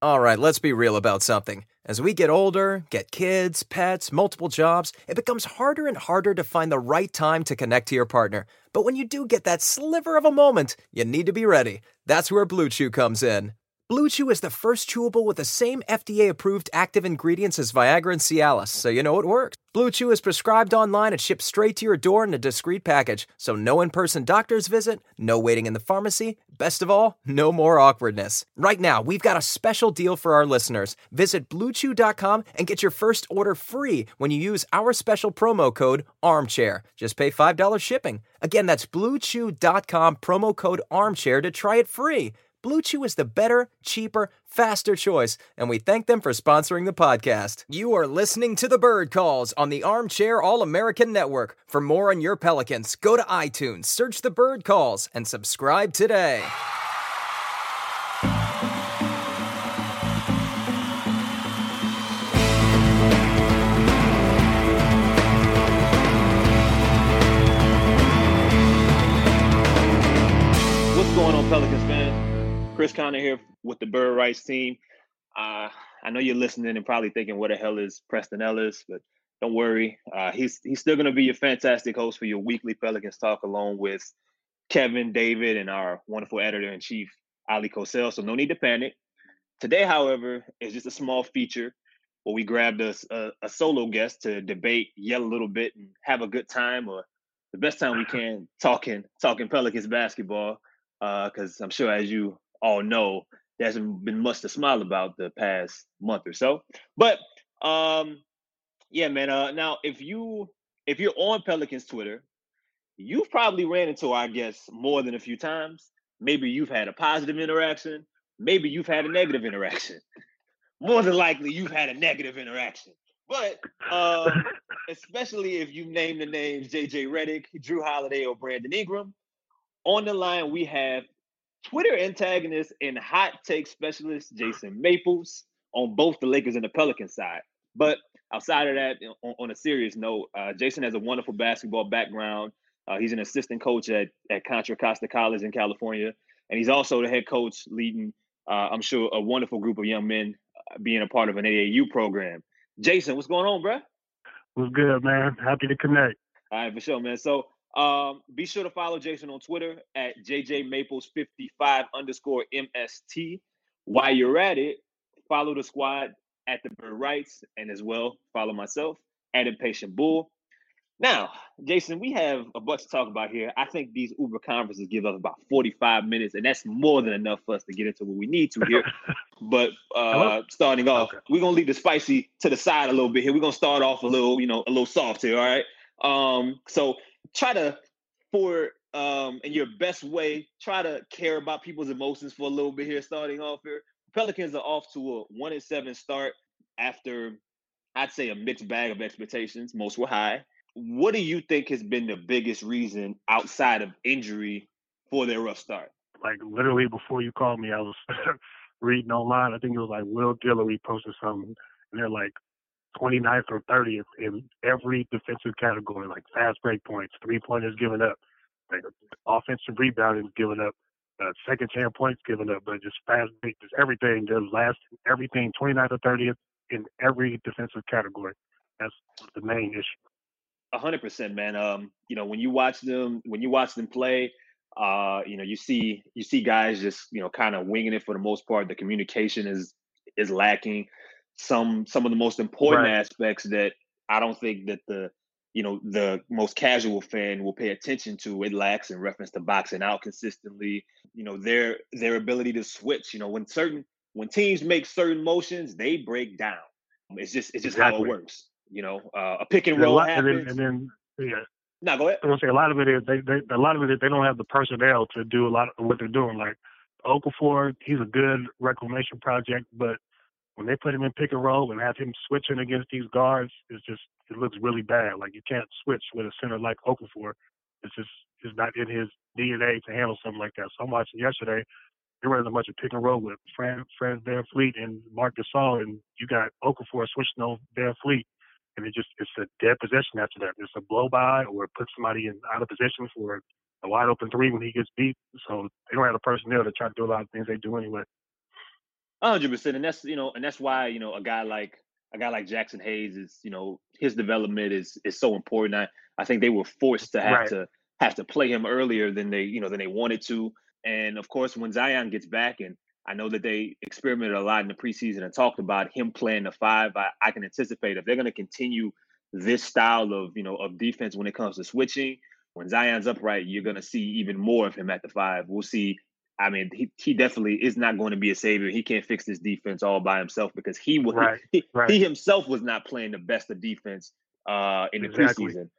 All right, let's be real about something. As we get older, get kids, pets, multiple jobs, it becomes harder and harder to find the right time to connect to your partner. But when you do get that sliver of a moment, you need to be ready. That's where Blue Chew comes in. Blue Chew is the first chewable with the same FDA approved active ingredients as Viagra and Cialis, so you know it works. Blue Chew is prescribed online and shipped straight to your door in a discreet package, so no in person doctor's visit, no waiting in the pharmacy, best of all, no more awkwardness. Right now, we've got a special deal for our listeners. Visit bluechew.com and get your first order free when you use our special promo code ARMCHAIR. Just pay $5 shipping. Again, that's bluechew.com promo code ARMCHAIR to try it free. Blue Chew is the better, cheaper, faster choice, and we thank them for sponsoring the podcast. You are listening to the Bird Calls on the Armchair All American Network. For more on your Pelicans, go to iTunes, search the Bird Calls, and subscribe today. What's going on, Pelicans fans? Chris Conner here with the Bird Writes team. Uh, I know you're listening and probably thinking, "What the hell is Preston Ellis?" But don't worry, uh, he's he's still going to be your fantastic host for your weekly Pelicans talk, along with Kevin, David, and our wonderful editor in chief Oleh Kosel. So no need to panic. Today, however, is just a small feature where we grabbed a, a, a solo guest to debate, yell a little bit, and have a good time, or the best time we can talking talking Pelicans basketball. Because I'm sure, as you all know, there hasn't been much to smile about the past month or so. But um, yeah, man. Uh, now, if you if you're on Pelicans Twitter, you've probably ran into our guests more than a few times. Maybe you've had a positive interaction. Maybe you've had a negative interaction. More than likely, you've had a negative interaction. But uh, especially if you name the names JJ Redick, Jrue Holiday, or Brandon Ingram, on the line we have Twitter antagonist and hot take specialist Jason Maples on both the Lakers and the Pelicans side. But outside of that, on, on a serious note, uh, Jason has a wonderful basketball background. Uh, he's an assistant coach at, at Contra Costa College in California, and he's also the head coach leading, uh, I'm sure, a wonderful group of young men uh, being a part of an AAU program. Jason, what's going on, bro? What's good, man? Happy to connect. All right, for sure, man. So um, be sure to follow Jason on Twitter at JJMaples55 underscore MST. While you're at it, follow the squad at the Bird Writes and as well follow myself at Impatient Bull. Now, Jason, we have a bunch to talk about here. I think these Uber conferences give us about 45 minutes, and that's more than enough for us to get into what we need to here. but uh, starting off, okay. we're gonna leave the spicy to the side a little bit here. We're gonna start off a little, you know, a little soft here, all right? Um, so try to for um in your best way, try to care about people's emotions for a little bit here, starting off here. Pelicans are off to a one and seven start after I'd say a mixed bag of expectations. Most were high what do you think has been the biggest reason outside of injury for their rough start? Like literally before you called me, I was reading online. I think it was like Will Guillory posted something, and they're like 29th or 30th in every defensive category, like fast break points, three pointers given up, like offensive rebounding given up, uh, second chance points given up, but just fast break, just everything. They're last everything 29th or 30th in every defensive category. That's the main issue hundred percent, man. Um, you know, when you watch them, when you watch them play, uh, you know, you see you see guys just you know kind of winging it for the most part. The communication is is lacking. Some some of the most important right. aspects that I don't think that the you know the most casual fan will pay attention to it lacks in reference to boxing out consistently you know their their ability to switch you know when certain when teams make certain motions they break down it's just it's just exactly. how it works you know, uh, a pick and roll lot, happens. And then, and then yeah. No, go ahead. I'm gonna say a lot of it is they, they a lot of it is they don't have the personnel to do a lot of what they're doing. Like Okafor, he's a good reclamation project, but when they put him in pick and roll and have him switching against these guards, it's just it looks really bad. Like you can't switch with a center like Okafor. It's just it's not in his DNA to handle something like that. So I'm watching yesterday. They in a bunch of pick and roll with Fred, Fred VanVleet and Marc Gasol, and you got Okafor switching on VanVleet and it just it's a dead possession after that. It's a blow by or put somebody in out of position for a wide open three when he gets beat. So they don't have the personnel to try to do a lot of things they do anyway. Hundred percent, and that's you know, and that's why you know a guy like a guy like Jaxson Hayes is you know his development is is so important. I I think they were forced to have right. to have to play him earlier than they you know than they wanted to, and of course when Zion gets back and I know that they experimented a lot in the preseason and talked about him playing the five. I, I can anticipate if they're going to continue this style of you know of defense when it comes to switching. When Zion's upright, you're going to see even more of him at the five. We'll see. I mean, he, he definitely is not going to be a savior. He can't fix this defense all by himself because he was right, he, right. he, himself was not playing the best of defense uh, in the exactly. preseason.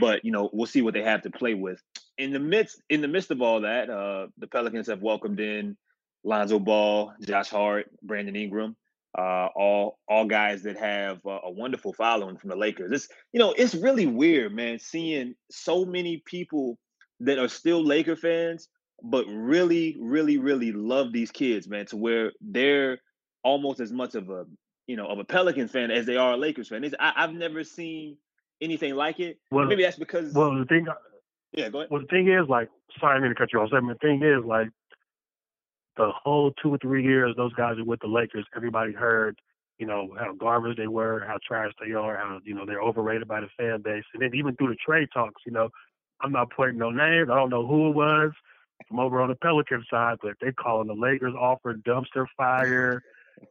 But you know, we'll see what they have to play with. In the midst in the midst of all that, uh, the Pelicans have welcomed in Lonzo Ball, Josh Hart, Brandon Ingram, uh, all all guys that have uh, a wonderful following from the Lakers. It's you know it's really weird, man, seeing so many people that are still Laker fans, but really, really, really love these kids, man, to where they're almost as much of a you know of a Pelican fan as they are a Lakers fan. It's, I, have never seen anything like it. Well, Maybe that's because. Well, the thing. Uh, yeah, go ahead. Well, the thing is, like, sorry, I mean to cut you off. The thing is, like, the whole two or three years those guys are with the Lakers, everybody heard, you know, how garbage they were, how trash they are, how, you know, they're overrated by the fan base. And then even through the trade talks, you know, I'm not putting no names. I don't know who it was from over on the Pelican side, but they calling the Lakers offer dumpster fire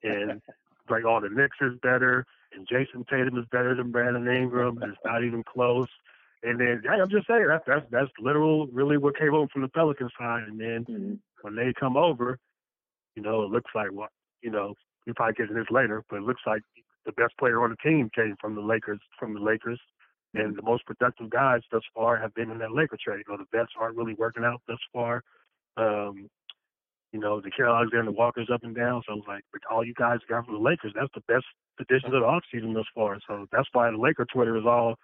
and like all the Knicks is better and Jayson Tatum is better than Brandon Ingram. And it's not even close. And then I'm just saying that's that's that's literal really what came over from the Pelican side. And then mm-hmm when they come over, you know, it looks like what you know, we probably get to this later, but it looks like the best player on the team came from the Lakers from the Lakers. And the most productive guys thus far have been in that Laker trade. You know, the vets aren't really working out thus far. Um, you know, the Nickeil Alexander Walker's up and down. So like, all you guys got from the Lakers, that's the best addition of the offseason thus far. So that's why the Laker Twitter is all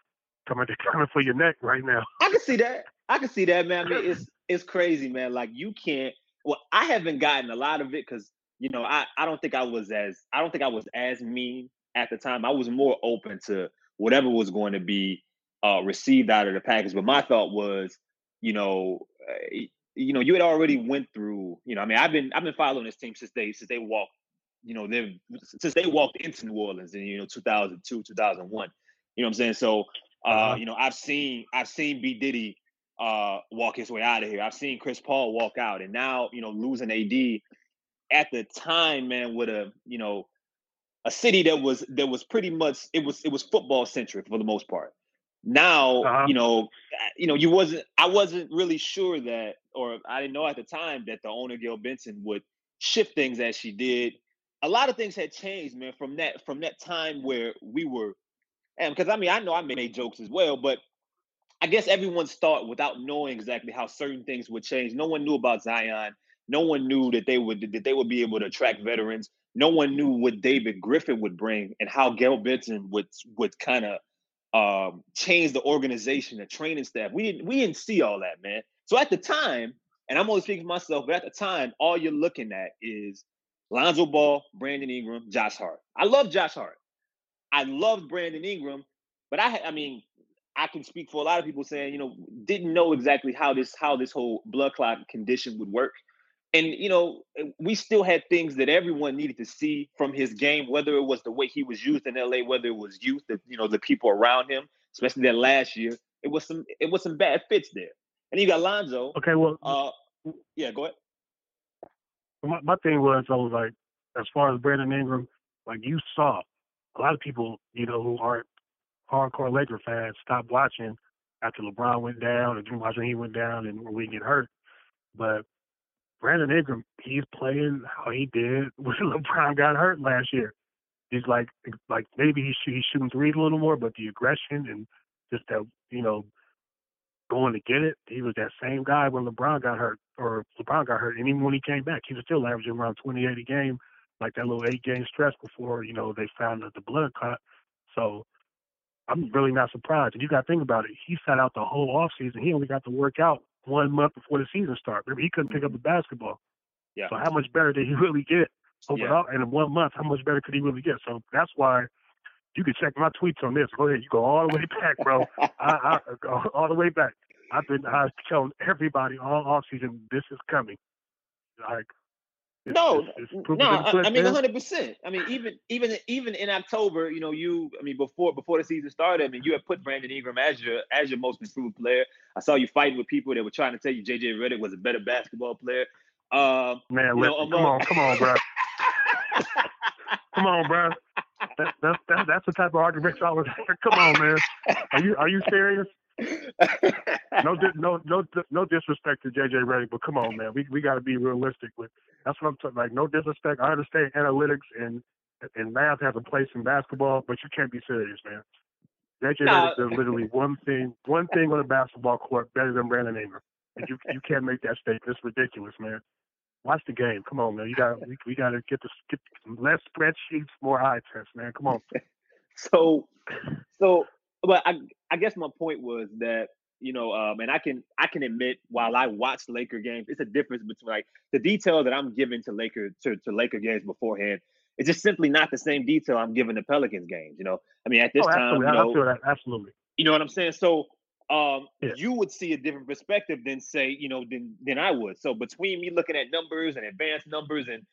coming to coming for your neck right now. I can see that. I can see that, man. I mean, it's it's crazy, man. Like you can't well, I haven't gotten a lot of it because you know I I don't think I was as I don't think I was as mean at the time. I was more open to whatever was going to be uh, received out of the package. But my thought was, you know, uh, you know, you had already went through. You know, I mean, I've been I've been following this team since they since they walked. You know, they since they walked into New Orleans in you know 2002 2001. You know what I'm saying? So, uh, uh-huh. you know, I've seen I've seen B Diddy uh, walk his way out of here. I've seen Chris Paul walk out, and now you know losing AD at the time, man, with a you know a city that was that was pretty much it was it was football centric for the most part. Now uh-huh. you know you know you wasn't I wasn't really sure that or I didn't know at the time that the owner Gayle Benson would shift things as she did. A lot of things had changed, man, from that from that time where we were and because I mean I know I made jokes as well, but I guess everyone's thought without knowing exactly how certain things would change. No one knew about Zion. No one knew that they would that they would be able to attract veterans. No one knew what David Griffin would bring and how Gayle Benson would would kind of um, change the organization, the training staff. We didn't we didn't see all that, man. So at the time, and I'm only speaking for myself, but at the time, all you're looking at is Lonzo Ball, Brandon Ingram, Josh Hart. I love Josh Hart. I loved Brandon Ingram, but I I mean, I can speak for a lot of people saying, you know, didn't know exactly how this how this whole blood clot condition would work. And you know, eh, we still had things that everyone needed to see from his game, whether it was the way he was used in LA, whether it was youth, that you know, the people around him, especially that last year. It was some it was some bad fits there. And you got Lonzo. Okay, well uh yeah, go ahead. My, my thing was I was like, as far as Brandon Ingram, like you saw a lot of people, you know, who aren't hardcore Laker fans stopped watching after LeBron went down and Drew watching he went down and we get hurt. But Brandon Ingram, he's playing how he did when LeBron got hurt last year. He's like like maybe he's he's shooting threes a little more, but the aggression and just that you know going to get it. He was that same guy when LeBron got hurt, or LeBron got hurt, and even when he came back, he was still averaging around 28 a game, like that little eight game stretch before you know they found the, the blood clot. So I'm really not surprised. And you got to think about it. He sat out the whole off season. He only got to work out one month before the season started. Remember, he couldn't pick up the mm-hmm. basketball. Yeah. So how much better did he really get overall? Yeah. And in one month, how much better could he really get? So that's why you can check my tweets on this. Go ahead, you go all the way back, bro. I, I go all the way back. I've been I telling everybody all off season this is coming. Like It's, no, it's, it's no. I, I mean, man. hundred percent. I mean, even even even in October, you know, you. I mean, before before the season started, I mean, you had put Brandon Ingram as your as your most improved player. I saw you fighting with people that were trying to tell you JJ Redick was a better basketball player. Um, Man, you know, listen, come on, come on, bro. Come on, bro. That, that, that, that's the type of argument I was. Come on, man. Are you are you serious? No, no, no, no disrespect to JJ Redick, but come on, man. We we got to be realistic with. That's what I'm talking. Like, no disrespect. I understand analytics and and math has a place in basketball, but you can't be serious, man. JJ Nah. Redick does literally one thing, one thing on a basketball court better than Brandon Ingram, and you you can't make that statement. It's ridiculous, man. Watch the game. Come on, man. You got we, we got to get the get less spreadsheets, more eye tests, man. Come on. so so but I I guess my point was that you know um and I can I can admit while I watch Laker games it's a difference between like the detail that I'm giving to Laker to, to Laker games beforehand it's just simply not the same detail I'm giving to Pelicans games you know? I mean at this oh, time you know absolutely. you know what I'm saying? So um you would see a different perspective than say you know than than I would. So between me looking at numbers and advanced numbers and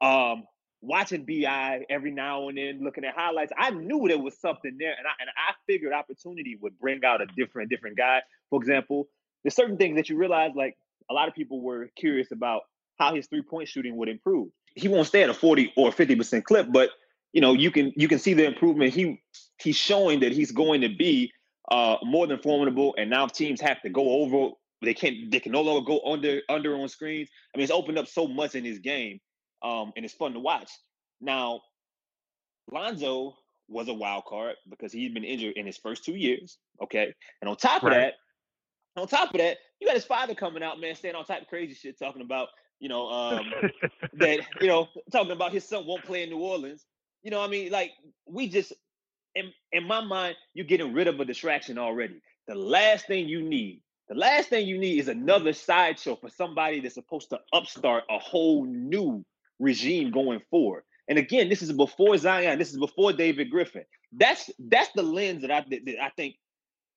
um watching BI every now and then, looking at highlights, I knew there was something there, and I and I figured opportunity would bring out a different different guy. For example, there's certain things that you realize, like a lot of people were curious about how his three point shooting would improve. He won't stay at a 40 or 50 percent clip, but you know you can you can see the improvement. He he's showing that he's going to be uh, more than formidable, and now teams have to go over. They can't. They can no longer go under under on screens. I mean, it's opened up so much in his game um, and it's fun to watch. Now, Lonzo was a wild card because he'd been injured in his first two years. Okay, and on top of Right. that, on top of that, you got his father coming out, man, saying all type of crazy shit, talking about you know um, that you know talking about his son won't play in New Orleans. You know, I mean, like we just in in my mind, you're getting rid of a distraction already. The last thing you need, the last thing you need is another sideshow for somebody that's supposed to upstart a whole new regime going forward. And again, this is before Zion. This is before David Griffin. That's that's the lens that I that I think.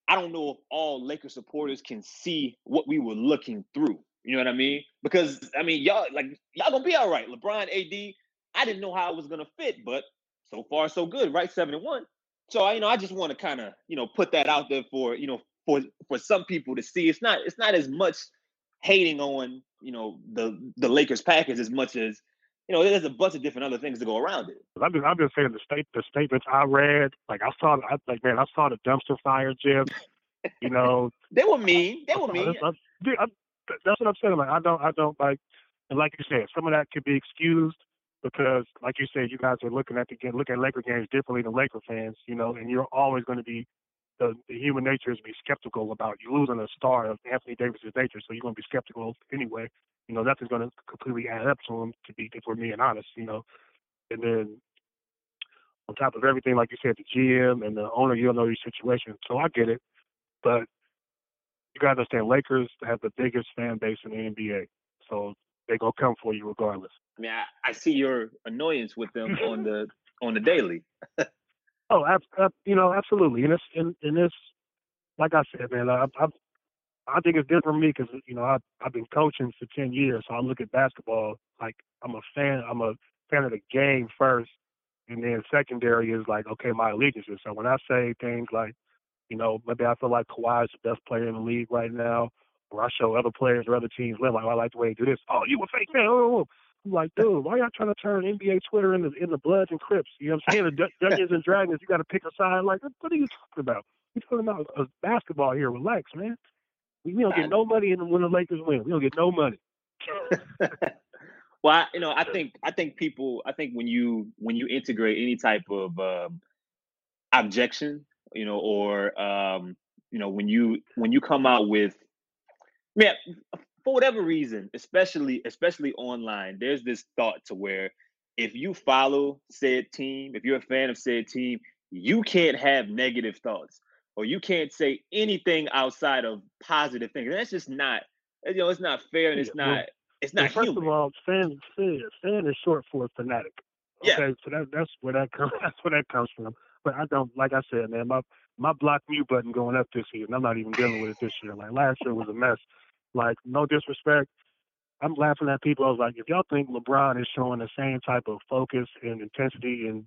I don't know if all Lakers supporters can see what we were looking through. You know what I mean? Because I mean, y'all like y'all gonna be all right. LeBron, AD. I didn't know how it was gonna fit, but so far so good, right? Seven and one. So I, you know, I just want to kind of, you know, put that out there for, you know, for for some people to see. It's not it's not as much hating on, you know, the the Lakers package as much as, you know, there's a bunch of different other things to go around it. I've been I've been saying the state the statements I read, like I saw I like man, I saw the dumpster fire Jim. You know, They were mean. They were mean. I- I- that's what I'm saying. Like I don't I don't like and like you said, some of that could be excused because like you said, you guys are looking at the game look at Laker games differently than Laker fans, you know, and you're always gonna be the, the human nature is to be skeptical about you losing a star of Anthony Davis's nature, so you're gonna be skeptical anyway. You know, nothing's gonna completely add up to him to be if we're being honest, you know. And then on top of everything, like you said, the GM and the owner, you don't know your situation. So I get it. But you gotta understand Lakers have the biggest fan base in the NBA. So they're gonna come for you regardless. I mean, I, I see your annoyance with them on the on the daily. Oh, ab- ab- you know, absolutely. And it's and, and it's like I said, man. I, I I think it's different for me because you know I I've been coaching for ten years, so I look at basketball like I'm a fan. I'm a fan of the game first, and then secondary is like okay, my allegiances. So when I say things like, you know, maybe I feel like Kawhi is the best player in the league right now, or I show other players or other teams, like, oh, I like the way he do this. Oh, you a fake fan? Oh, oh, oh. I'm like, dude, why y'all trying to turn NBA Twitter into in the Bloods and Crips? You know what I'm saying? The Dun- Dungeons and Dragons, you got to pick a side. Like, what are you talking about? We're talking about uh, basketball here. Relax, man. We, we don't get no money in when the Lakers win. We don't get no money. well, I, you know, I think I think people, I think when you when you integrate any type of um, objection, you know, or um, you know, when you when you come out with, man, for whatever reason, especially especially online, there's this thought to where if you follow said team, if you're a fan of said team, you can't have negative thoughts or you can't say anything outside of positive things. That's just not, you know, it's not fair and it's Yeah, well, not, it's Well, not first human. of all, fan, fan, fan is short for fanatic. Yeah. Okay, so that that's where that comes. That's where that comes from. But I don't, like I said, man, my my block mute button going up this year, and I'm not even dealing with it this year. Like last year was a mess. Like no disrespect, I'm laughing at people. I was like, if y'all think LeBron is showing the same type of focus and intensity and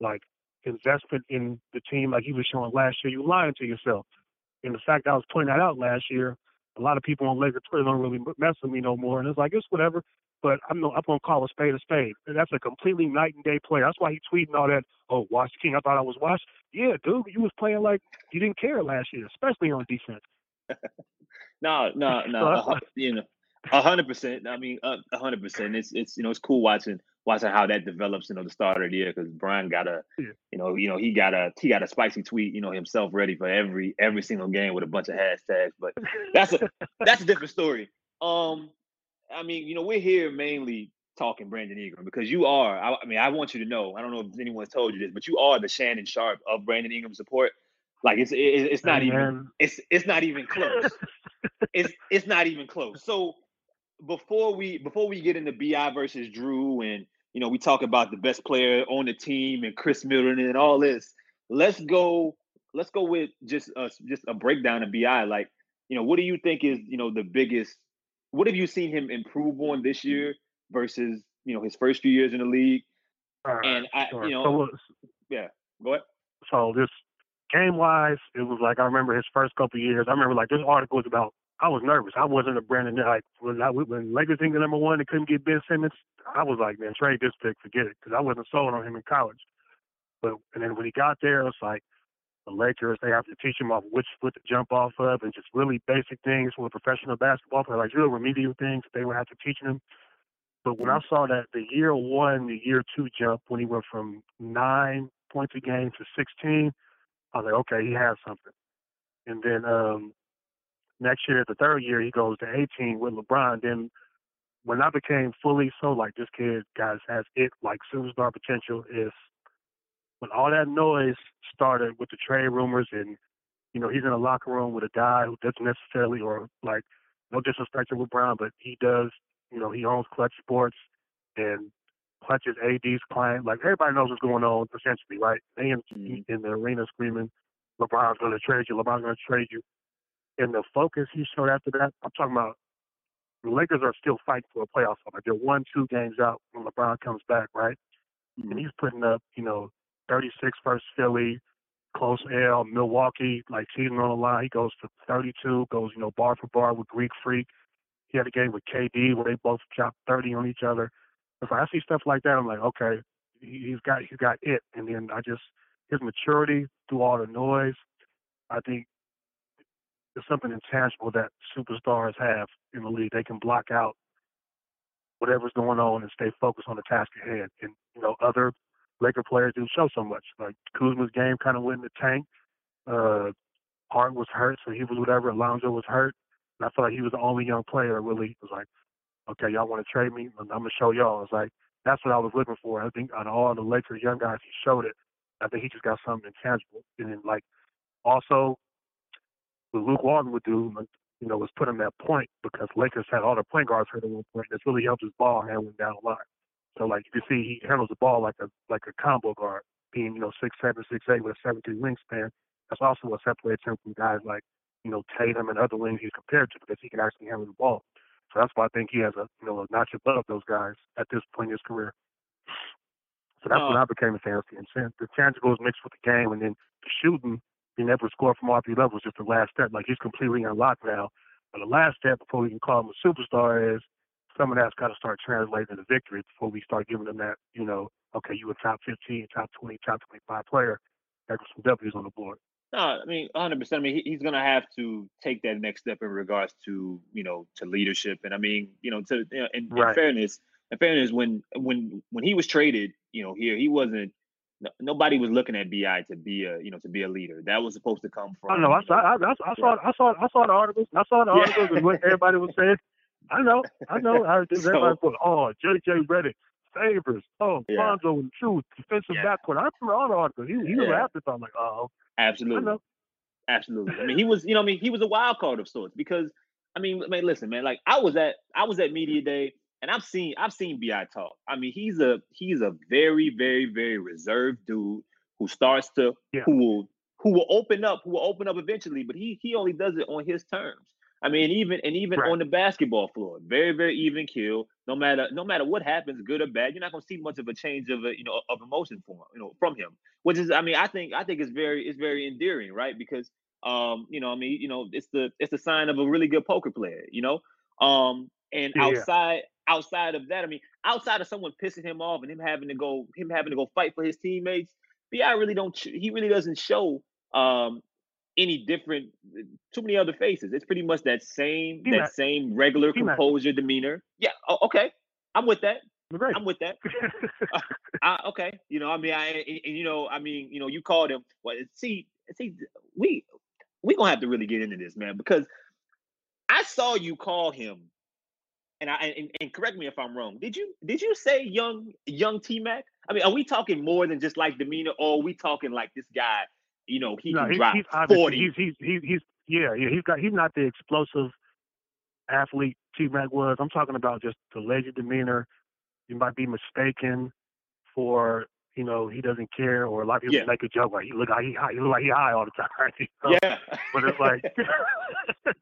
like investment in the team like he was showing last year, you're lying to yourself. And the fact I was pointing that out last year, a lot of people on Lakers Twitter don't really mess with me no more. And it's like it's whatever. But I'm no, I'm gonna call a spade a spade. And that's a completely night and day player. That's why he tweeting all that. Oh, watch King. I thought I was watched. Yeah, dude, you was playing like you didn't care last year, especially on defense. no, no, no. you know, a hundred percent. I mean, a hundred percent. It's it's you know it's cool watching watching how that develops. You know, the start of the year because Brian got a, yeah. you know, you know he got a he got a spicy tweet. You know himself ready for every every single game with a bunch of hashtags. But that's a that's a different story. Um, I mean, you know, we're here mainly talking Brandon Ingram because you are. I, I mean, I want you to know. I don't know if anyone's told you this, but you are the Shannon Sharpe of Brandon Ingram support. Like it's it, it's not even it's it's not even close. it's it's not even close. So before we before we get into Bi versus Jrue and you know we talk about the best player on the team and Khris Middleton and all this, let's go let's go with just a, just a breakdown of Bi. Like you know, what do you think is you know the biggest? What have you seen him improve on this year versus you know his first few years in the league? and I, sure. you know, so, yeah, go ahead. So this game wise, it was like I remember his first couple years. I remember like this article was about. I was nervous. I wasn't a Brandon like when I when Lakers think the number one they couldn't get Ben Simmons. I was like, man, trade this pick, forget it, because I wasn't sold on him in college. But and then when he got there, it was like the Lakers they have to teach him off which foot to jump off of, and just really basic things for a professional basketball player, like real remedial things they would have to teach him. But when I mm-hmm. saw that the year one, the year two jump when he went from nine points a game to 16, I was like, okay, he has something. And then um, next year, the third year, he goes to 18 with LeBron. Then when I became fully so like this kid, guys, has it like superstar potential is when all that noise started with the trade rumors and you know he's in a locker room with a guy who doesn't necessarily or like no disrespect to LeBron, but he does. You know, he owns Clutch Sports and Clutch's AD's client. Like everybody knows what's going on essentially, right? They in, mm-hmm. in the arena screaming, LeBron's going to trade you. LeBron's going to trade you. And the focus he showed after that, I'm talking about the Lakers are still fighting for a playoff spot. Like they're one, two games out when LeBron comes back, right? Mm-hmm. And he's putting up, you know, 36 versus Philly, close L, Milwaukee, like season on the line. He goes to 32, goes, you know, bar for bar with Greek Freak. He had a game with KD where they both dropped 30 on each other. If I see stuff like that, I'm like, okay, he's got he's got it. And then I just his maturity through all the noise, I think there's something intangible that superstars have in the league. They can block out whatever's going on and stay focused on the task at hand. And you know, other Laker players didn't show so much. Like Kuzma's game kind of went in the tank. Uh, Hart was hurt, so he was whatever. Alonzo was hurt, and I felt like he was the only young player really was like, okay, y'all want to trade me? I'm gonna show y'all. It's like that's what I was looking for. I think of all the Lakers young guys, he showed it. I think he just got something intangible. And then like also what Luke Walton would do, you know, was put him at point because Lakers had all their point guards hurt at one point. That's really helped his ball handling down the line. So like you can see he handles the ball like a like a combo guard, being, you know, six seven, six eight with a seven three wingspan. That's also what separates him from guys like, you know, Tatum and other wings he's compared to because he can actually handle the ball. So that's why I think he has a you know a notch above those guys at this point in his career. So that's when I became a fan of the The tangibles mixed with the game, and then the shooting, being able to score from all three levels, just the last step. Like he's completely unlocked now. But the last step before we can call him a superstar is some of that's got to start translating into victory before we start giving them that, you know, okay, you a top 15, top 20, top 25 player. Got some W's on the board. No, I mean, 100. percent I mean, he's going to have to take that next step in regards to you know to leadership, and I mean, you know, to you know, in, right. in fairness, in fairness, when when when he was traded, you know, here he wasn't. Nobody was looking at Bi to be a you know to be a leader. That was supposed to come from. I know. I saw. I, I, I saw. I saw. I saw the articles. I saw the articles yeah. and what everybody was saying. I know. I know. I so, everybody put oh JJ Redick, Favors, oh yeah. Lonzo and Jrue, defensive yeah. backcourt. I remember all the articles. He he was yeah. after. I'm like oh. Absolutely. Absolutely. I mean, he was, you know, I mean, he was a wild card of sorts because, I mean, man, listen, man, like I was at, I was at media day, and I've seen, I've seen Bi talk. I mean, he's a, he's a very, very, very reserved dude who starts to, yeah. who will, who will open up, who will open up eventually, but he, he only does it on his terms. I mean, even and even right. on the basketball floor, very very even kill. No matter no matter what happens, good or bad, you're not gonna see much of a change of a, you know of emotion from you know from him. Which is, I mean, I think I think it's very it's very endearing, right? Because um, you know, I mean, you know, it's the it's the sign of a really good poker player, you know. Um, and yeah. outside outside of that, I mean, outside of someone pissing him off and him having to go him having to go fight for his teammates, Bi really don't he really doesn't show um any different too many other faces. It's pretty much that same he that same regular he composure demeanor. Yeah. Oh, okay. I'm with that. Great. I'm with that. uh, I, okay. You know, I mean, I and, and, you know, I mean, you know, you called him. Well, see, see, we we gonna have to really get into this, man, because I saw you call him, and I and, and correct me if I'm wrong. Did you did you say young young T Mac? I mean, are we talking more than just like demeanor, or are we talking like this guy? You know, he no, can he's, drop he's forty. He's, he's he's he's yeah yeah. He's got he's not the explosive athlete T Mac was. I'm talking about just the lazy demeanor. You might be mistaken for you know he doesn't care, or a lot of people yeah. make a joke like he look like he high, he look like he high all the time. You know? Yeah, but it's like,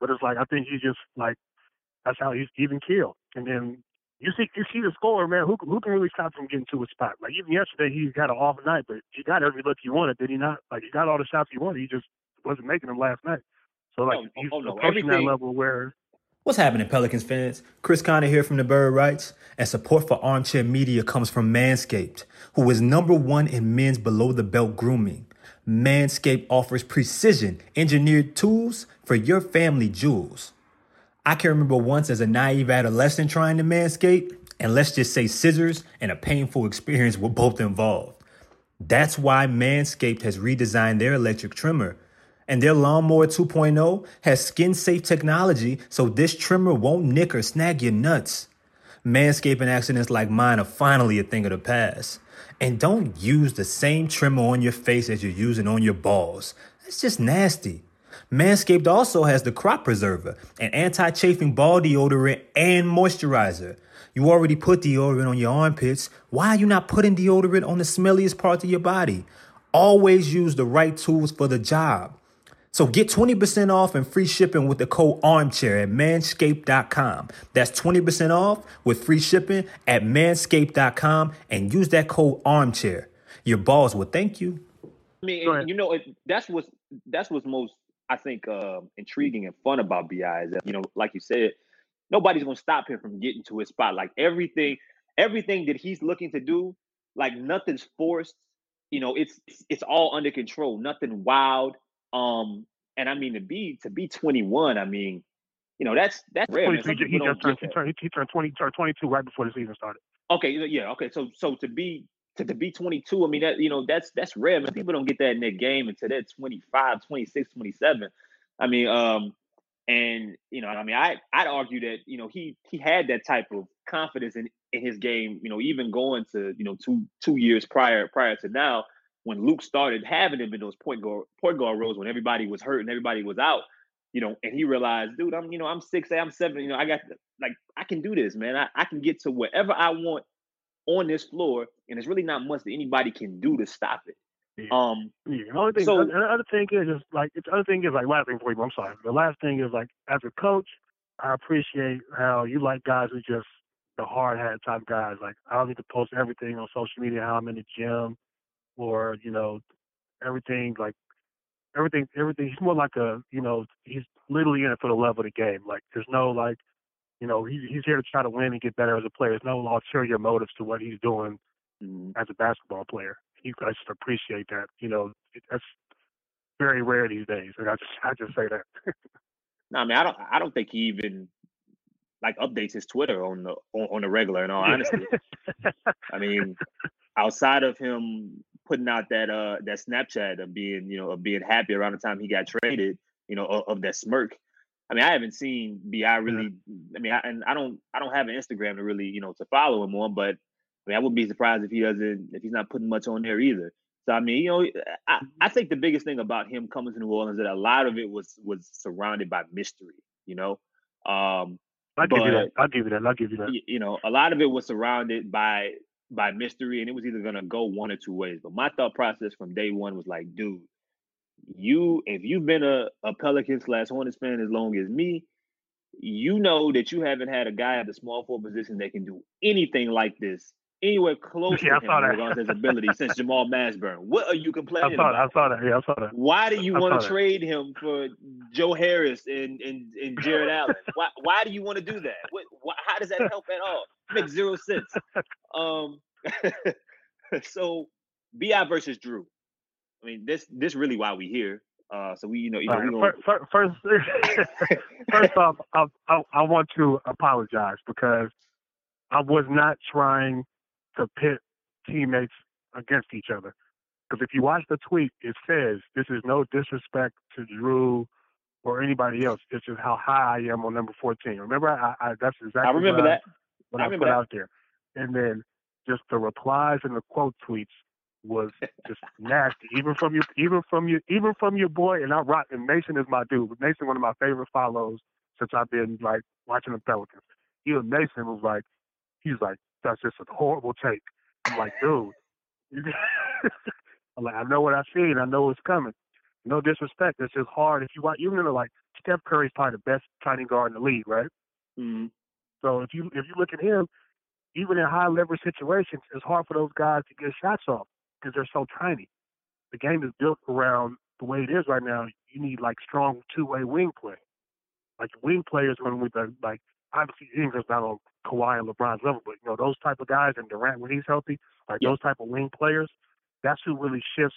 but it's like I think he just like that's how he's even killed. And then you see you see the score, man. Who who can really stop from getting to a spot? Like even yesterday, he got an off night, but he got every look he wanted, did he not? Like he got all the shots he wanted. He just wasn't making them last night. So like oh, oh he's oh, no. approaching Everything. that level where. What's happening, Pelicans fans? Chris Conner here from the Bird Writes, and support for Armchair Media comes from Manscaped, who is number one in men's below the belt grooming. Manscaped offers precision engineered tools for your family jewels. I can remember once as a naive adolescent trying to manscape, and let's just say scissors and a painful experience were both involved. That's why Manscaped has redesigned their electric trimmer. And their Lawnmower 2.0 has skin safe technology so this trimmer won't nick or snag your nuts. Manscaping accidents like mine are finally a thing of the past. And don't use the same trimmer on your face as you're using on your balls. It's just nasty. Manscaped also has the Crop Preserver, an anti chafing ball deodorant and moisturizer. You already put deodorant on your armpits. Why are you not putting deodorant on the smelliest parts of your body? Always use the right tools for the job. So get 20% off and free shipping with the code armchair at manscaped.com. That's 20% off with free shipping at manscaped.com and use that code armchair. Your balls will thank you. I mean, you know, that's what's that's what's most I think uh, intriguing and fun about Bi is that you know, like you said, nobody's gonna stop him from getting to his spot. Like everything, everything that he's looking to do, like nothing's forced. You know, it's it's all under control. Nothing wild. Um, and I mean to be to be 21. I mean, you know, that's that's rare. He, he, just turned, he, turned, he turned 20 turned 22 right before the season started. Okay, yeah, okay. So so to be to, to be 22, I mean, that, you know, that's, that's rare. Man. People don't get that in their game until they're 25, 26, 27. I mean, um, and you know, I mean, I I'd argue that you know he he had that type of confidence in in his game. You know, even going to you know two two years prior prior to now, when Luke started having him in those point guard point guard roles when everybody was hurt and everybody was out. You know, and he realized, dude, I'm you know I'm six, I'm seven. You know, I got like I can do this, man. I, I can get to wherever I want on this floor, and there's really not much that anybody can do to stop it. Yeah. Um, yeah. The only thing, so, the other thing is, is like, the other thing is like, last thing for you, I'm sorry. The last thing is like, as a coach, I appreciate how you like guys who just the hard hat type guys. Like, I don't need to post everything on social media how I'm in the gym, or you know, everything like everything, everything. He's more like a, you know, he's literally in it for the love of the game. Like, there's no like you know, he, he's here to try to win and get better as a player. There's no ulterior motives to what he's doing mm-hmm. as a basketball player. You guys just appreciate that. You know, that's very rare these days. And I just, I just say that. no, I mean, I don't, I don't think he even like updates his Twitter on the on, on the regular. In all honesty, I mean, outside of him putting out that uh that Snapchat of being you know of being happy around the time he got traded, you know, of, of that smirk. I mean, I haven't seen Bi really. I mean, I, and I don't, I don't have an Instagram to really, you know, to follow him on. But I mean, I wouldn't be surprised if he doesn't, if he's not putting much on there either. So I mean, you know, I, I think the biggest thing about him coming to New Orleans that a lot of it was was surrounded by mystery. You know, um, I'll give you that. I'll give you that. I'll give you that. You know, a lot of it was surrounded by by mystery, and it was either gonna go one or two ways. But my thought process from day one was like, dude, you if you've been a, a Pelican slash Hornets fan as long as me, you know that you haven't had a guy at the small forward position that can do anything like this anywhere close yeah, to him regarding his ability since Jamal Mashburn. What are you complaining I saw about? That, I saw that. Yeah, I saw that. Why do you want to trade him for Joe Harris and and, and Jarrett Allen? Why why do you want to do that? What, why, how does that help at all? It makes zero sense. Um, so Bi versus Jrue. I mean, this this really why we here. Uh, so we, you know, you know, right. first, first, first off, I, I, I want to apologize because I was not trying to pit teammates against each other. Because if you watch the tweet, it says this is no disrespect to Jrue or anybody else. It's just how high I am on number 14. Remember, I, I that's exactly I remember what that. I, what I, I put that. out there. And then just the replies and the quote tweets was just nasty. Even from your, even from your, even from your boy. And I rock. And Mason is my dude. Mason, one of my favorite follows since I've been like watching the Pelicans. Even Mason was like, he's like, that's just a horrible take. I'm like, dude. I'm like, I know what I see and I know what's coming. No disrespect. It's just hard. If you watch, even know, like Steph Curry's probably the best tiny guard in the league, right? Mm-hmm. So if you if you look at him, even in high leverage situations, it's hard for those guys to get shots off because they're so tiny. The game is built around the way it is right now. You need like strong two way wing play. Like wing players when we like obviously Ingram's not on Kawhi and LeBron's level, but you know those type of guys and Durant when he's healthy, like yeah. those type of wing players, that's who really shifts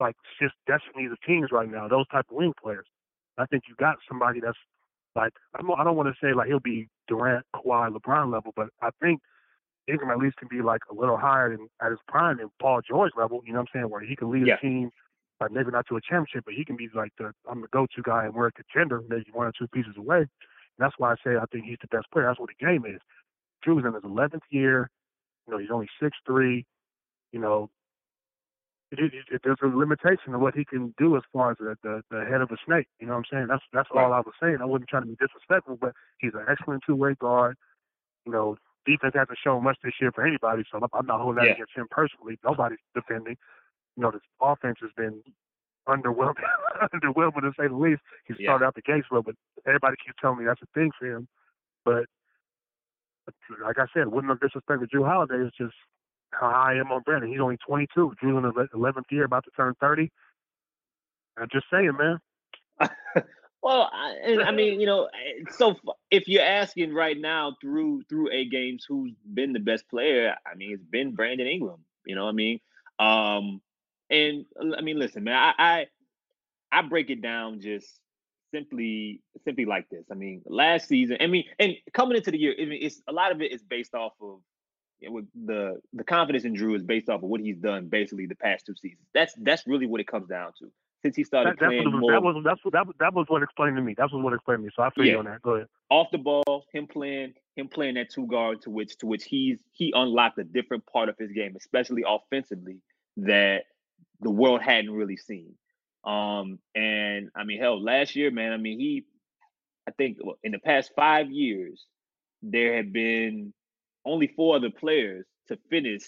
like shifts destinies of teams right now. Those type of wing players. I think you got somebody that's like I'm, I don't want to say like he'll be Durant, Kawhi, LeBron level, but I think Ingram at least can be like a little higher than at his prime than Paul George level. You know what I'm saying? Where he can lead yeah. a team, like maybe not to a championship, but he can be like the I'm the go-to guy and we're a contender, maybe one or two pieces away. And that's why I say I think he's the best player. That's what the game is. Jrue's in his 11th year. You know, he's only six three. You know, it, it, it, there's a limitation of what he can do as far as the, the, the head of a snake. You know what I'm saying? That's that's all I was saying. I wasn't trying to be disrespectful, but he's an excellent two way guard. You know, defense hasn't shown much this year for anybody, so I'm not holding that yeah. against him personally. Nobody's defending. You know, this offense has been underwhelming, underwhelming to say the least. He started yeah. out the gates well, but everybody keeps telling me that's a thing for him. But like I said, wouldn't have disrespect to Jrue Holiday. It's just how high I am on Brandon. He's only 22. Jrue in the 11th year, about to turn 30. I'm just saying, man. well, I, and I mean, you know, so if you're asking right now through through eight games, who's been the best player? I mean, it's been Brandon Ingram. You know I mean? Um, and I mean, listen, man, I, I I break it down just simply simply like this. I mean, last season, I mean, and coming into the year, I mean, it's a lot of it is based off of you know, the the confidence in Jrue is based off of what he's done basically the past two seasons. That's that's really what it comes down to. Since he started that, playing was, more, that was that's what that, that was what explained to me. That was what explained to me. So I feel yeah. you on that. Go ahead. Off the ball, him playing him playing that two guard to which to which he's he unlocked a different part of his game, especially offensively that the world hadn't really seen. Um, and I mean, hell, last year, man, I mean, he, I think in the past five years, there have been only four other players to finish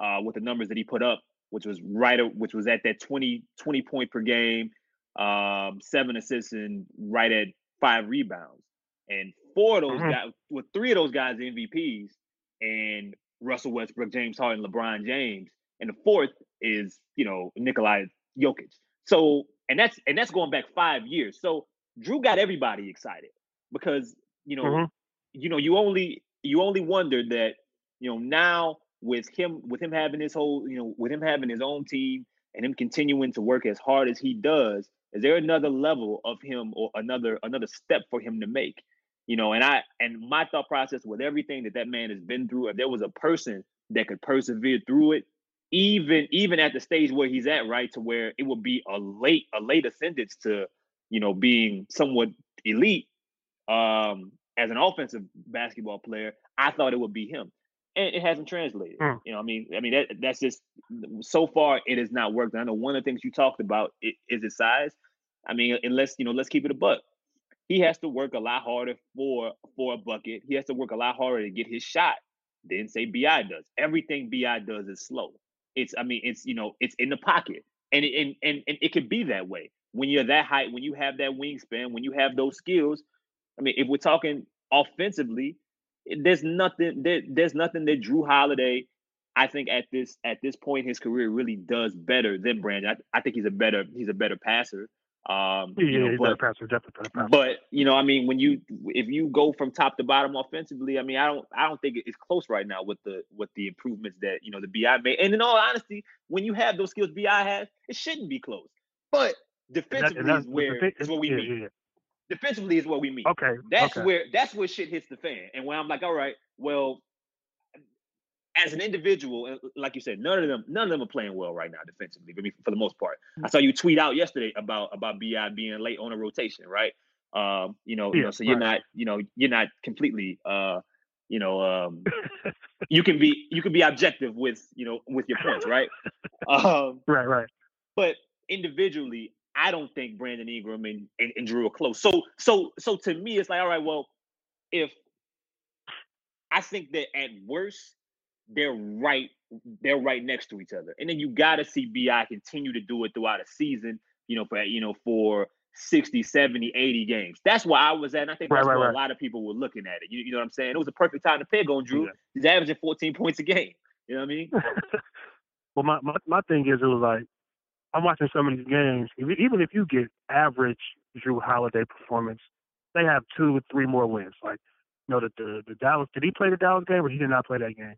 uh, with the numbers that he put up, which was right, which was at that 20, 20 point per game, um, seven assists and right at five rebounds. And four of those mm-hmm. guys, with three of those guys MVPs, and Russell Westbrook, James Harden, LeBron James, and the fourth is you know Nikolai Jokic. So and that's and that's going back five years. So Jrue got everybody excited because you know mm-hmm. you know you only you only wonder that you know now with him with him having his whole you know with him having his own team and him continuing to work as hard as he does is there another level of him or another another step for him to make you know and i and my thought process with everything that that man has been through if there was a person that could persevere through it even even at the stage where he's at, right, to where it would be a late a late ascendance to you know being somewhat elite um, as an offensive basketball player. I thought it would be him, and it hasn't translated. Mm. You know, I mean, I mean that that's just so far it has not worked. I know one of the things you talked about is his size. I mean, unless you know, let's keep it a buck. He has to work a lot harder for for a bucket. He has to work a lot harder to get his shot than say Bi does. Everything Bi does is slow. It's I mean it's you know it's in the pocket. and it, and and and it could be that way when you're that height, when you have that wingspan, when you have those skills. I mean, if we're talking offensively, there's nothing there, there's nothing that Jrue Holiday, I think at this at this point in his career really does better than Brandon. I, I think he's a better he's a better passer. Um, yeah, you know, he's but, better passer, definitely better passer. but you know, I mean, when you if you go from top to bottom offensively, I mean, I don't I don't think it's close right now with the with the improvements that you know the BI made. And in all honesty, when you have those skills BI has, it shouldn't be close. But And that- defensively and is where is what we yeah, meet. yeah, yeah. Defensively is what we mean. Okay, That's okay. where that's where shit hits the fan. And when I'm like, all right, well, as an individual, like you said, none of them, none of them are playing well right now defensively. I mean, for the most part, I saw you tweet out yesterday about about Bi being late on a rotation, right? Um, you know, you Yeah, know, so you're right. not, you know, you're not completely, uh, you know, um, you can be you can be objective with you know with your points, right? Um, Right, right. but individually, I don't think Brandon Ingram and, and, and Jrue are close. So so so to me, it's like, all right, well, if I think that at worst, they're right, they're right next to each other. And then you gotta see BI continue to do it throughout a season, you know, for you know, for 60, 70, 80 games. That's where I was at. And I think Right, that's right, where right. a lot of people were looking at it. You, you know what I'm saying? It was a perfect time to peg on Jrue. Yeah. He's averaging 14 points a game. You know what I mean? well, my, my my thing is, it was like I'm watching some of these games. Even if you get average Jrue Holiday performance, they have two or three more wins. Like, you know, the the, the Dallas. Did he play the Dallas game or he did not play that game?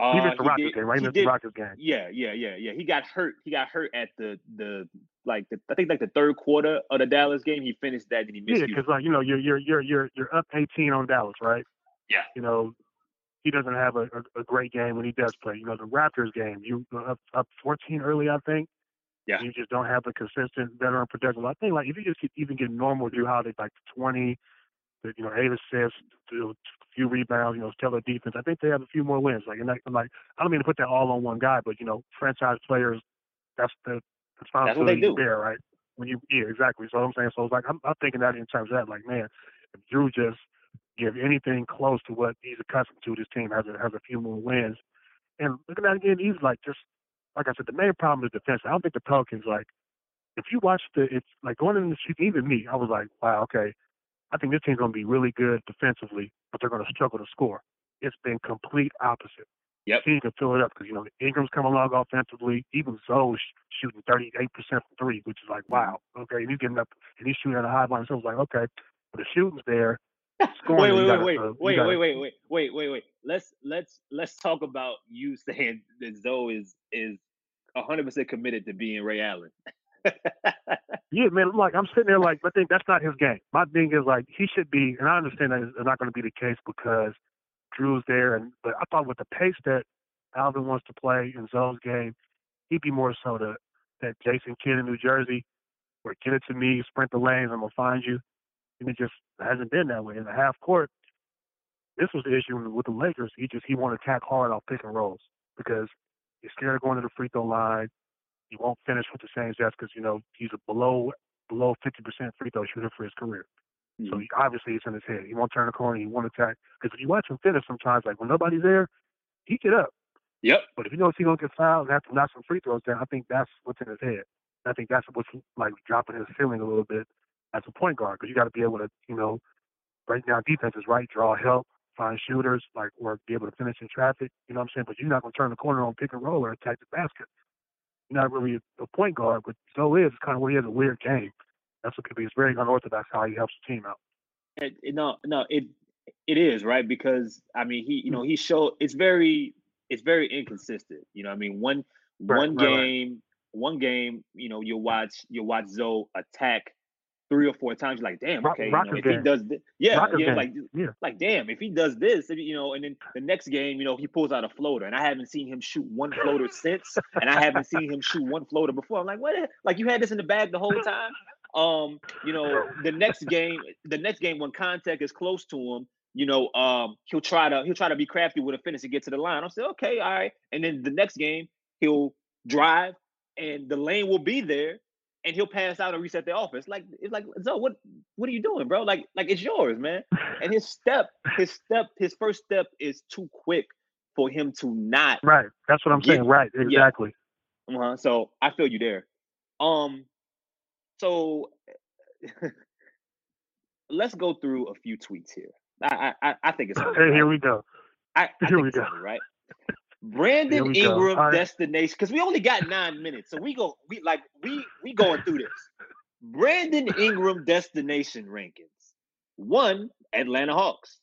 he Uh, missed the he Rockets game, right? He he missed the did- Rockets game. Yeah, yeah, yeah, yeah. He got hurt. He got hurt at the the like the I think like the third quarter of the Dallas game. He finished that and he missed. Yeah, because like you know, you're you're you're you're you're up 18 on Dallas, right? Yeah. You know, he doesn't have a, a, a great game when he does play. You know, the Raptors game, you up up 14 early, I think. Yeah. You just don't have the consistent veteran production. I think like if you just get, even get normal Jrue Holiday like 20, the, you know, eight assists, a few rebounds, you know, stellar defense. I think they have a few more wins. Like, and like, I'm like, I don't mean to put that all on one guy, but you know, franchise players, that's the That's what they responsibility do. there, right? When you, yeah, exactly. So I'm saying, so it's like I'm, I'm thinking that in terms of that, like, man, if Jrue just give anything close to what he's accustomed to, this team has a, has a few more wins. And looking at it again, he's like just like I said, the main problem is defense. I don't think the Pelicans like if you watch the it's like going in the season, even me, I was like, wow, okay, I think this team's gonna be really good defensively, but they're gonna struggle to score. It's been complete opposite. Yep. Team can fill it up because you know Ingram's coming along offensively. Even Zo's shooting 38 percent from three, which is like wow. Okay, and he's getting up and he's shooting at a high line. So it's like okay, but the shooting's there. Wait, wait, wait, gotta, wait, uh, wait, gotta- wait, wait, wait, wait, wait, wait. Let's let's let's talk about you saying that Zo is is hundred percent committed to being Ray Allen. Yeah, man. Like I'm sitting there, like I think that's not his game. My thing is like he should be, and I understand that it's not going to be the case because Jrue's there, and but I thought with the pace that Alvin wants to play in Zo's game, he'd be more so the that Jason Kidd in New Jersey, where get it to me, sprint the lanes, I'm gonna find you, and it just hasn't been that way in the half court. This was the issue with the Lakers. He just he wanted to attack hard off pick and rolls because he's scared of going to the free throw line he won't finish with the same stats because you know he's a below below 50% free throw shooter for his career. So Mm-hmm. he, obviously it's in his head. He won't turn the corner. He won't attack because if you watch him finish, sometimes like when nobody's there, he get up. Yep. But if he knows he's gonna get fouled and have to knock some free throws down, I think that's what's in his head. I think that's what's like dropping his ceiling a little bit as a point guard because you got to be able to you know break down defenses, right? Draw help, find shooters, like or be able to finish in traffic. You know what I'm saying? But you're not gonna turn the corner on pick and roll or attack the basket not really a point guard, but so is kind of where he has a weird game. That's what could be. It's very unorthodox how he helps the team out. It, it- no, no, it it is right because I mean he, you know, he showed it's very it's very inconsistent. You know, I mean one Right, one right, right. game one game, you know, you'll watch you'll watch Zo attack three or four times. You're like, damn, Rock- okay, you know, if he does this, yeah, Rockets yeah, game. like Yeah. like damn, if he does this, you know, and then the next game, you know, he pulls out a floater, and I haven't seen him shoot one floater since, and I haven't seen him shoot one floater before. I'm like, what? Like you had this in the bag the whole time. Um, you know, the next game, the next game when contact is close to him, you know, um, he'll try to he'll try to be crafty with a finish to get to the line. I'll say, okay, all right, and then the next game he'll drive, and the lane will be there, and he'll pass out and reset the office. Like it's like, so what? What are you doing, bro? Like like it's yours, man and his step, his step, his first step is too quick for him to not. Right. That's what I'm Get- saying. Right. Exactly. Uh-huh. So I feel you there. Um, so let's go through a few tweets here. I I, I think it's here we go. I, I here we go. right. Brandon Ingram right. destination because we only got nine minutes, so we go we like we we going through this. Brandon Ingram destination rankings: one, Atlanta Hawks;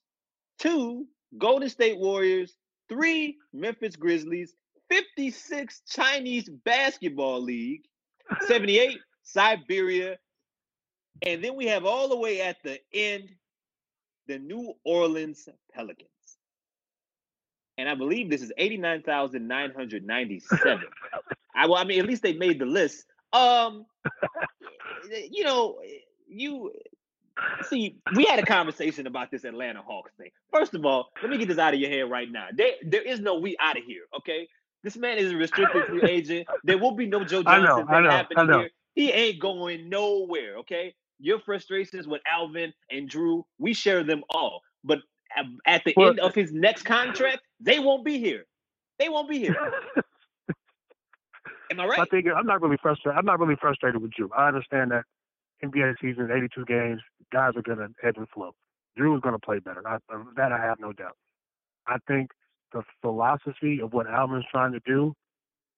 two, Golden State Warriors; three, Memphis Grizzlies; fifty-six, Chinese Basketball League; seventy-eight, Siberia, and then we have all the way at the end the New Orleans Pelicans. And I believe this is 89,997. I well, I mean, at least they made the list. Um, you know, you see, we had a conversation about this Atlanta Hawks thing. First of all, let me get this out of your head right now. There, there is no we out of here. Okay, this man is a restricted free agent. There will be no Joe Johnson thing happening here. He ain't going nowhere. Okay, your frustrations with Alvin and Jrue, we share them all. But at the well, end of his next contract, they won't be here. They won't be here. Am I right? I think I'm not really frustrated. I'm not really frustrated with Jrue. I understand that NBA season, 82 games, guys are going to ebb and flow. Jrue is going to play better. I, that I have no doubt. I think the philosophy of what Alvin's trying to do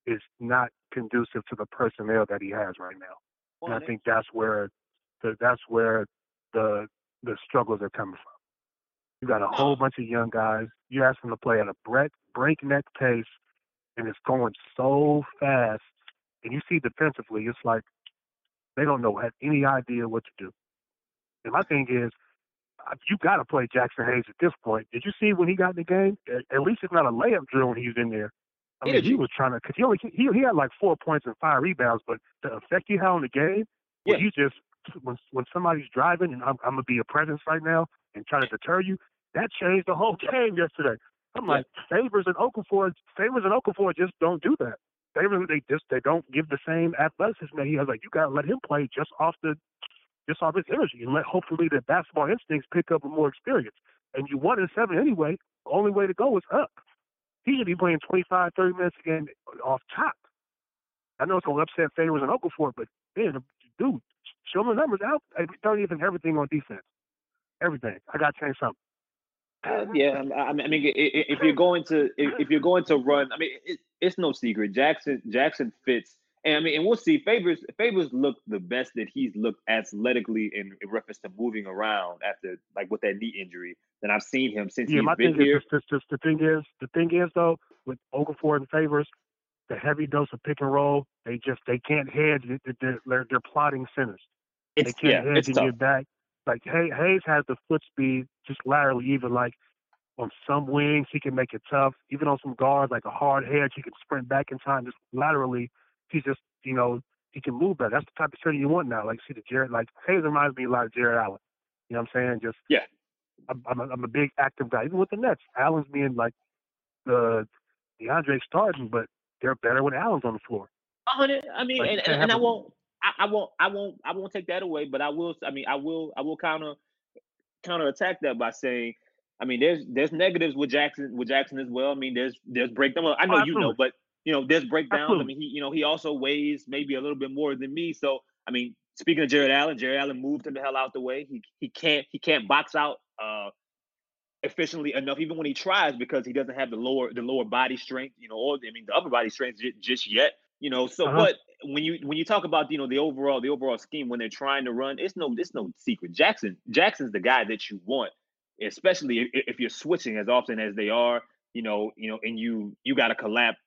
is not conducive to the personnel that he has right now. Well, and I think that's where the, that's where the the struggles are coming from. You got a whole bunch of young guys. You ask them to play at a break, breakneck pace, and it's going so fast. And you see defensively, it's like they don't know have any idea what to do. And my thing is, uh, you got to play Jaxson Hayes at this point. Did you see when he got in the game? At least it's not a layup drill when he's in there. I mean, he was trying to because he only he he had like four points and five rebounds, but the effect he had on the game, yeah. you just when when somebody's driving and I'm, I'm gonna be a presence right now and try to deter you, that changed the whole game yesterday. I'm yeah. like Favors and Okafor, Favors and Okafor just don't do that. Favors they just they don't give the same athleticism that he has. Like you gotta let him play just off the just off his energy and let hopefully the basketball instincts pick up with more experience. And you won in seven anyway. The only way to go is up. He should be playing 25, 30 minutes again off top. I know it's gonna upset Favors and Okafor, but man, dude, Show them the numbers out. I Don't even everything on defense. Everything. I got to change something. Uh, yeah, I mean, if you're going to if you're going to run, I mean, it, it's no secret. Jaxson Jaxson fits, and I mean, and we'll see. Favors Favors look the best that he's looked athletically in, in reference to moving around after like with that knee injury than I've seen him since yeah, he's my been thing here. Is just, just, the thing is, the thing is though, with Okafor and Favors, the heavy dose of pick and roll, they just they can't hedge. They're, they're, they're plotting centers. It's, they can't yeah, hedge and get back. Like Hay, Hayes has the foot speed just laterally, even like on some wings he can make it tough. Even on some guards, like a hard hedge, he can sprint back in time. Just laterally, he's just you know he can move better. That's the type of center you want now. Like see the Jarrett, like Hayes reminds me a lot of Jarrett Allen. You know what I'm saying? Just yeah. I'm I'm a, I'm a big active guy. Even with the Nets, Allen's being like the DeAndre starting, but they're better when Allen's on the floor. I mean, like, and, and, and I won't. I, I, won't I won't I won't take that away, but I will I mean I will I will counter counter attack that by saying I mean there's there's negatives with Jaxson with Jaxson as well. I mean there's there's breakdown. I know oh, you know, but you know there's breakdowns. Absolutely. I mean he you know he also weighs maybe a little bit more than me. So I mean speaking of Jarrett Allen, Jarrett Allen moved him the hell out the way. He he can't he can't box out uh efficiently enough even when he tries because he doesn't have the lower the lower body strength, you know, or I mean the upper body strength j- just yet. You know, so uh-huh. but when you when you talk about you know the overall the overall scheme when they're trying to run, it's no it's no secret. Jaxson Jaxson's the guy that you want, especially if, if you're switching as often as they are. You know, you know, and you you got to collapse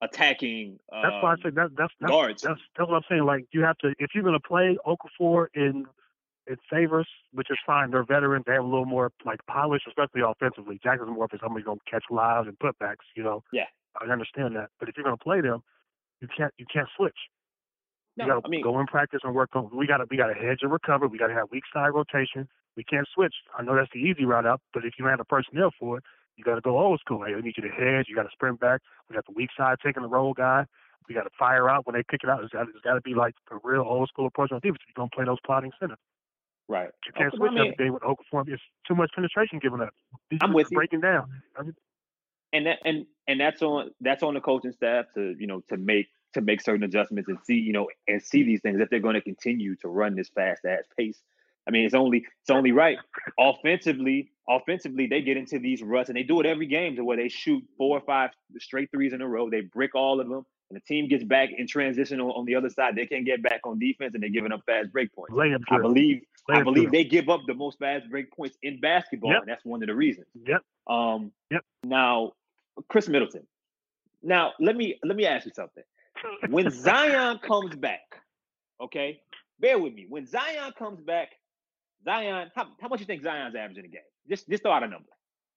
attacking. Um, that's why I um, said that, that's that's, guards. That's, that's what I'm saying. Like you have to if you're going to play Okafor in in favors, which is fine. They're veterans. They have a little more like polish, especially offensively. Jaxson's more for somebody going to catch lives and putbacks. You know. Yeah. I understand that, but if you're going to play them, you can't you can't switch. No, you gotta I mean, go in practice and work on. We gotta we gotta hedge and recover. We gotta have weak side rotation. We can't switch. I know that's the easy route up, but if you have the personnel for it, you gotta go old school. Hey, we need you to hedge. You gotta sprint back. We got the weak side taking the roll guy. We gotta fire out when they pick it out. It's gotta, it's gotta be like a real old school approach on defense. You're gonna play those plotting centers. Right. You can't switch I mean, every day with Okafor. It's too much penetration given up. I'm with breaking down. And that and and that's on that's on the coaching staff to you know to make to make certain adjustments and see, you know, and see these things if they're going to continue to run this fast ass pace. I mean, it's only it's only right. Offensively, offensively, they get into these ruts and they do it every game to where they shoot four or five straight threes in a row. They brick all of them, and the team gets back in transition on, on the other side. They can't get back on defense, and they're giving up fast break points. I believe I believe they give up the most fast break points in basketball, yep. and that's one of the reasons. Yep. Um. Yep. Now, Khris Middleton. Now, let me let me ask you something. When Zion comes back, okay, bear with me. When Zion comes back, Zion, how, how much you think Zion's averaging a game? Just just throw out a number.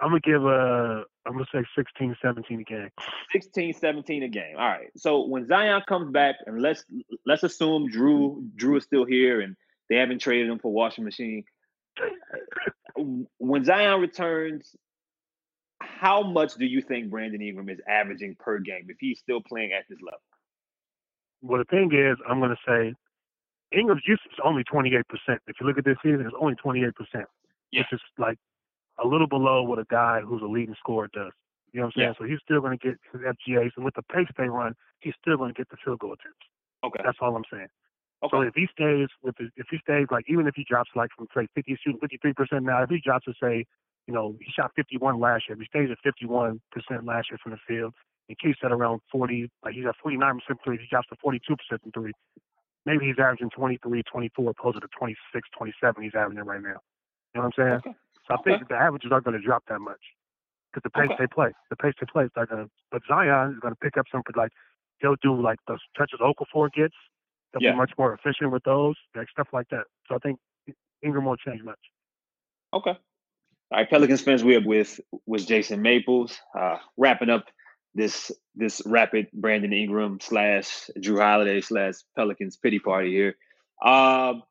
I'm gonna give a I'm gonna say 16, 17 a game. 16, 17 a game. All right. So when Zion comes back, and let's let's assume Jrue Jrue is still here and they haven't traded him for washing machine. when Zion returns, how much do you think Brandon Ingram is averaging per game if he's still playing at this level? Well, the thing is, I'm going to say Ingram's usage is only 28%. If you look at this season, it's only 28%, yeah. which is like a little below what a guy who's a leading scorer does. You know what I'm saying? Yeah. So he's still going to get his FGAs, and with the pace they run, he's still going to get the field goal attempts. Okay. That's all I'm saying. Okay. So if he stays with, the, if he stays like even if he drops like from say 50, shooting 53 percent now, if he drops to say, you know, he shot 51 last year, he stays at 51 percent last year from the field, and keeps that around 40, like he's at 49 percent three, he drops to 42 percent from three. Maybe he's averaging 23, 24, closer to 26, 27. He's averaging right now. You know what I'm saying? Okay. So I think okay. the averages aren't going to drop that much because the pace okay. they play, the pace they play is not going to. But Zion is going to pick up some like he'll do like those touches Okafor gets. They'll yeah. be much more efficient with those, like stuff like that. So I think Ingram won't change much. Okay. All right, Pelicans fans, we up with with Jason Maples, uh, wrapping up this this rapid Brandon Ingram slash Jrue Holiday slash Pelicans pity party here. Um,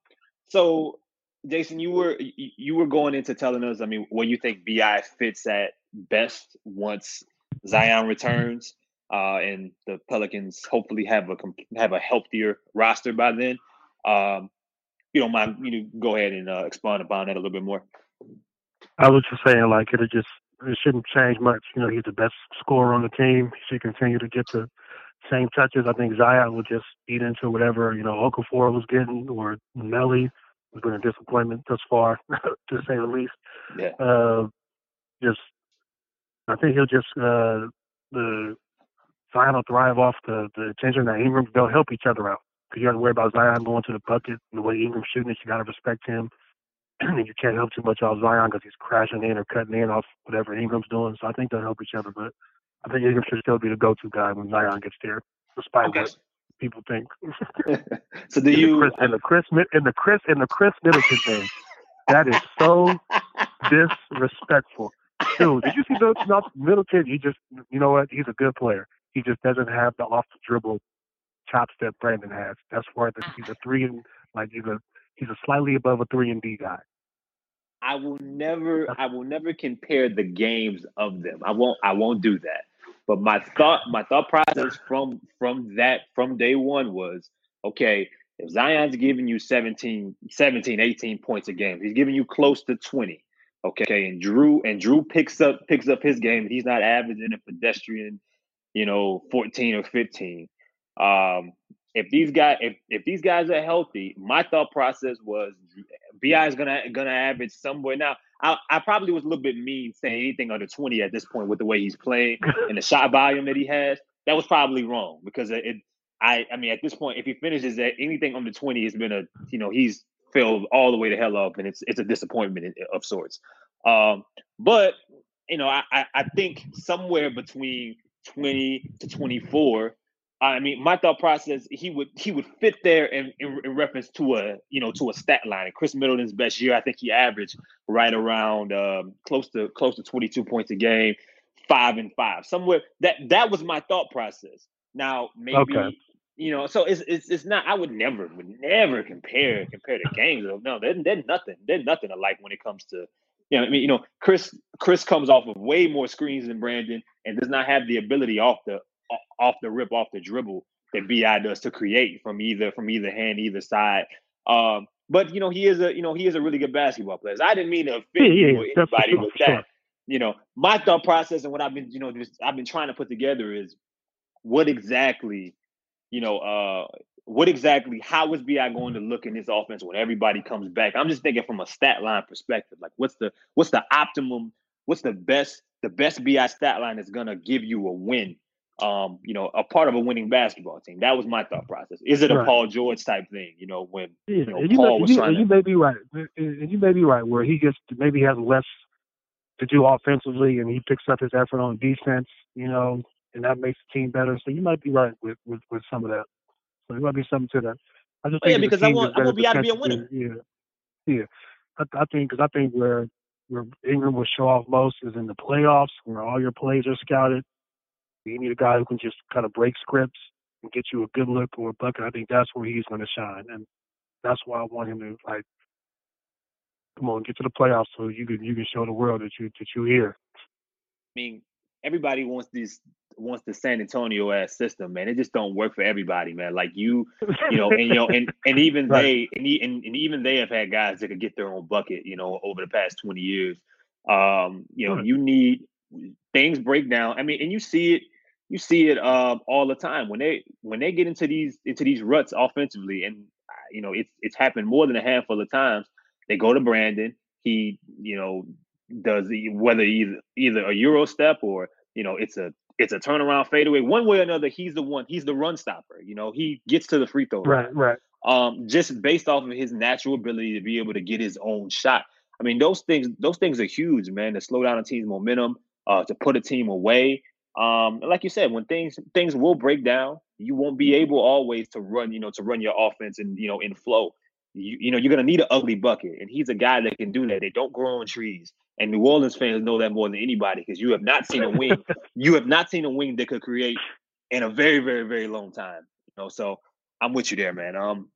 so Jason, you were you were going into telling us, I mean, where you think Bi fits at best once Zion returns, uh, and the Pelicans hopefully have a have a healthier roster by then. Um, you don't mind, you know, go ahead and uh, expand upon that a little bit more. I was just saying, like it'll just it shouldn't change much. You know, he's the best scorer on the team. He should continue to get the same touches. I think Zion will just eat into whatever you know Okafor was getting or Melli has been a disappointment thus far, to say the least. Yeah. Uh, just, I think he'll just uh, the Zion will thrive off the the attention that Ingram. They'll help each other out because you have to worry about Zion going to the bucket and the way Ingram's shooting it. You got to respect him. and you can't help too much off Zion because he's crashing in or cutting in off whatever Ingram's doing. So I think they'll help each other. But I think Ingram should still be the go-to guy when Zion gets there, despite okay. what people think. so do you and the Khris and the Khris and the Khris Middleton thing? That is so disrespectful. Dude, did you see Middleton? Middleton, he just, you know what? He's a good player. He just doesn't have the off the dribble chops that Brandon has. That's why he's a three and like he's a he's a slightly above a three and D guy. I will never I will never compare the games of them. I won't I won't do that. But my thought my thought process from from that from day one was okay, if Zion's giving you 17, 17, 18 points a game, he's giving you close to 20. Okay. And Jrue and Jrue picks up picks up his game. He's not averaging a pedestrian, you know, 14 or 15. Um, if these guys if, if these guys are healthy, my thought process was Bi is gonna gonna average somewhere. Now, I, I probably was a little bit mean saying anything under 20 at this point with the way he's playing and the shot volume that he has. That was probably wrong because it I I mean at this point, if he finishes at anything under 20, it's been a you know, he's filled all the way to hell up and it's it's a disappointment of sorts. Um, but you know, I, I think somewhere between 20 to 24 I mean, my thought process, he would he would fit there in, in, in, reference to a you know to a stat line. And Khris Middleton's best year, I think he averaged right around um, close to close to 22 points a game, five and five, somewhere. That that was my thought process. Now maybe okay. you know, so it's, it's it's not. I would never would never compare compare the games. No, they're, they're nothing. They're nothing alike when it comes to you know. I mean, you know, Khris Khris comes off of way more screens than Brandon and does not have the ability off the off the rip, off the dribble that Bi does to create from either from either hand, either side. Um, but you know, he is a you know he is a really good basketball player. So I didn't mean to offend yeah, yeah, anybody with that. Sure. You know, my thought process and what I've been you know just I've been trying to put together is what exactly you know, uh, what exactly? How is Bi going to look in this offense when everybody comes back? I'm just thinking from a stat line perspective. Like, what's the what's the optimum? What's the best the best Bi stat line is going to give you a win? Um, you know, a part of a winning basketball team. That was my thought process. Is it a right. Paul George type thing? You know, when yeah, you know you Paul may, was you, trying. You to... may be right. And you may be right where he gets maybe has less to do offensively, and he picks up his effort on defense. You know, and that makes the team better. So you might be right with with, with some of that. So there might be something to that. I just oh, yeah, because I want I want Bi to be a winner. Yeah, yeah. I, I think because I think where where Ingram will show off most is in the playoffs, where all your plays are scouted. You need a guy who can just kind of break scripts and get you a good look or a bucket. I think that's where he's going to shine, and that's why I want him to like come on, get to the playoffs so you can you can show the world that you that you here. I mean, everybody wants these wants the San Antonio ass system, man. It just don't work for everybody, man. Like you, you know, and you know, and and even right. they and, and, and even they have had guys that could get their own bucket, you know, over the past twenty years. Um, you know, right. you need things break down. I mean, and you see it, you see it um all the time when they when they get into these into these ruts offensively, and you know, it's it's happened more than a handful of times. They go to Brandon. He, you know, does whether either either a euro step or you know it's a it's a turnaround fadeaway. One way or another, he's the one. He's the run stopper. You know, he gets to the free throw. Right, line. right. Um, just based off of his natural ability to be able to get his own shot. I mean, those things, those things are huge, man. To slow down a team's momentum, uh, to put a team away. Um, like you said, when things things will break down, you won't be able always to run, you know, to run your offense and you know in flow. You, you know, you're gonna need an ugly bucket, and he's a guy that can do that. They don't grow on trees. And New Orleans fans know that more than anybody because you have not seen a wing. you have not seen a wing that could create in a very, very, very long time. You know, so I'm with you there, man. Um,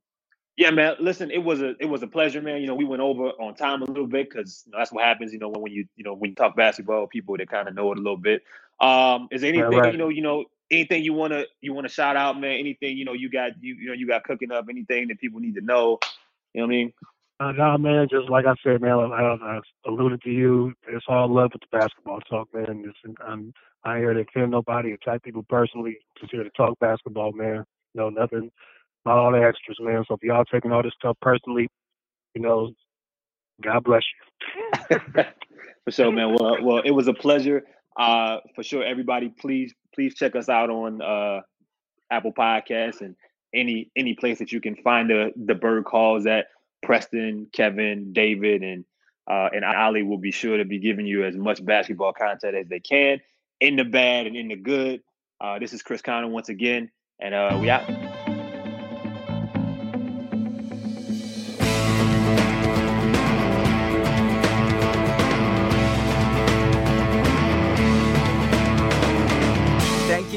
yeah, man. Listen, it was a it was a pleasure, man. You know, we went over on time a little bit because you know, that's what happens. You know, when, when you you know when you talk basketball, people that kind of know it a little bit. Um, is there anything right, right. you know you know anything you wanna you wanna shout out, man? Anything you know you got you you know you got cooking up? Anything that people need to know? You know what I mean? Uh, nah, man, just like I said, man, I, I, alluded to you. It's all love with the basketball talk, man. It's, I'm, I ain't here to offend nobody, attack people personally. Just here to talk basketball, man. You know, nothing, not all the extras, man. So if y'all taking all this stuff personally, you know, God bless you. for sure, man. Well, well, it was a pleasure. Uh, for sure, everybody, please, please check us out on uh, Apple Podcasts and any any place that you can find the the bird calls at. Preston, Kevin, David, and uh, and Ali will be sure to be giving you as much basketball content as they can, in the bad and in the good. Uh, this is Chris Connor once again, and uh, we out.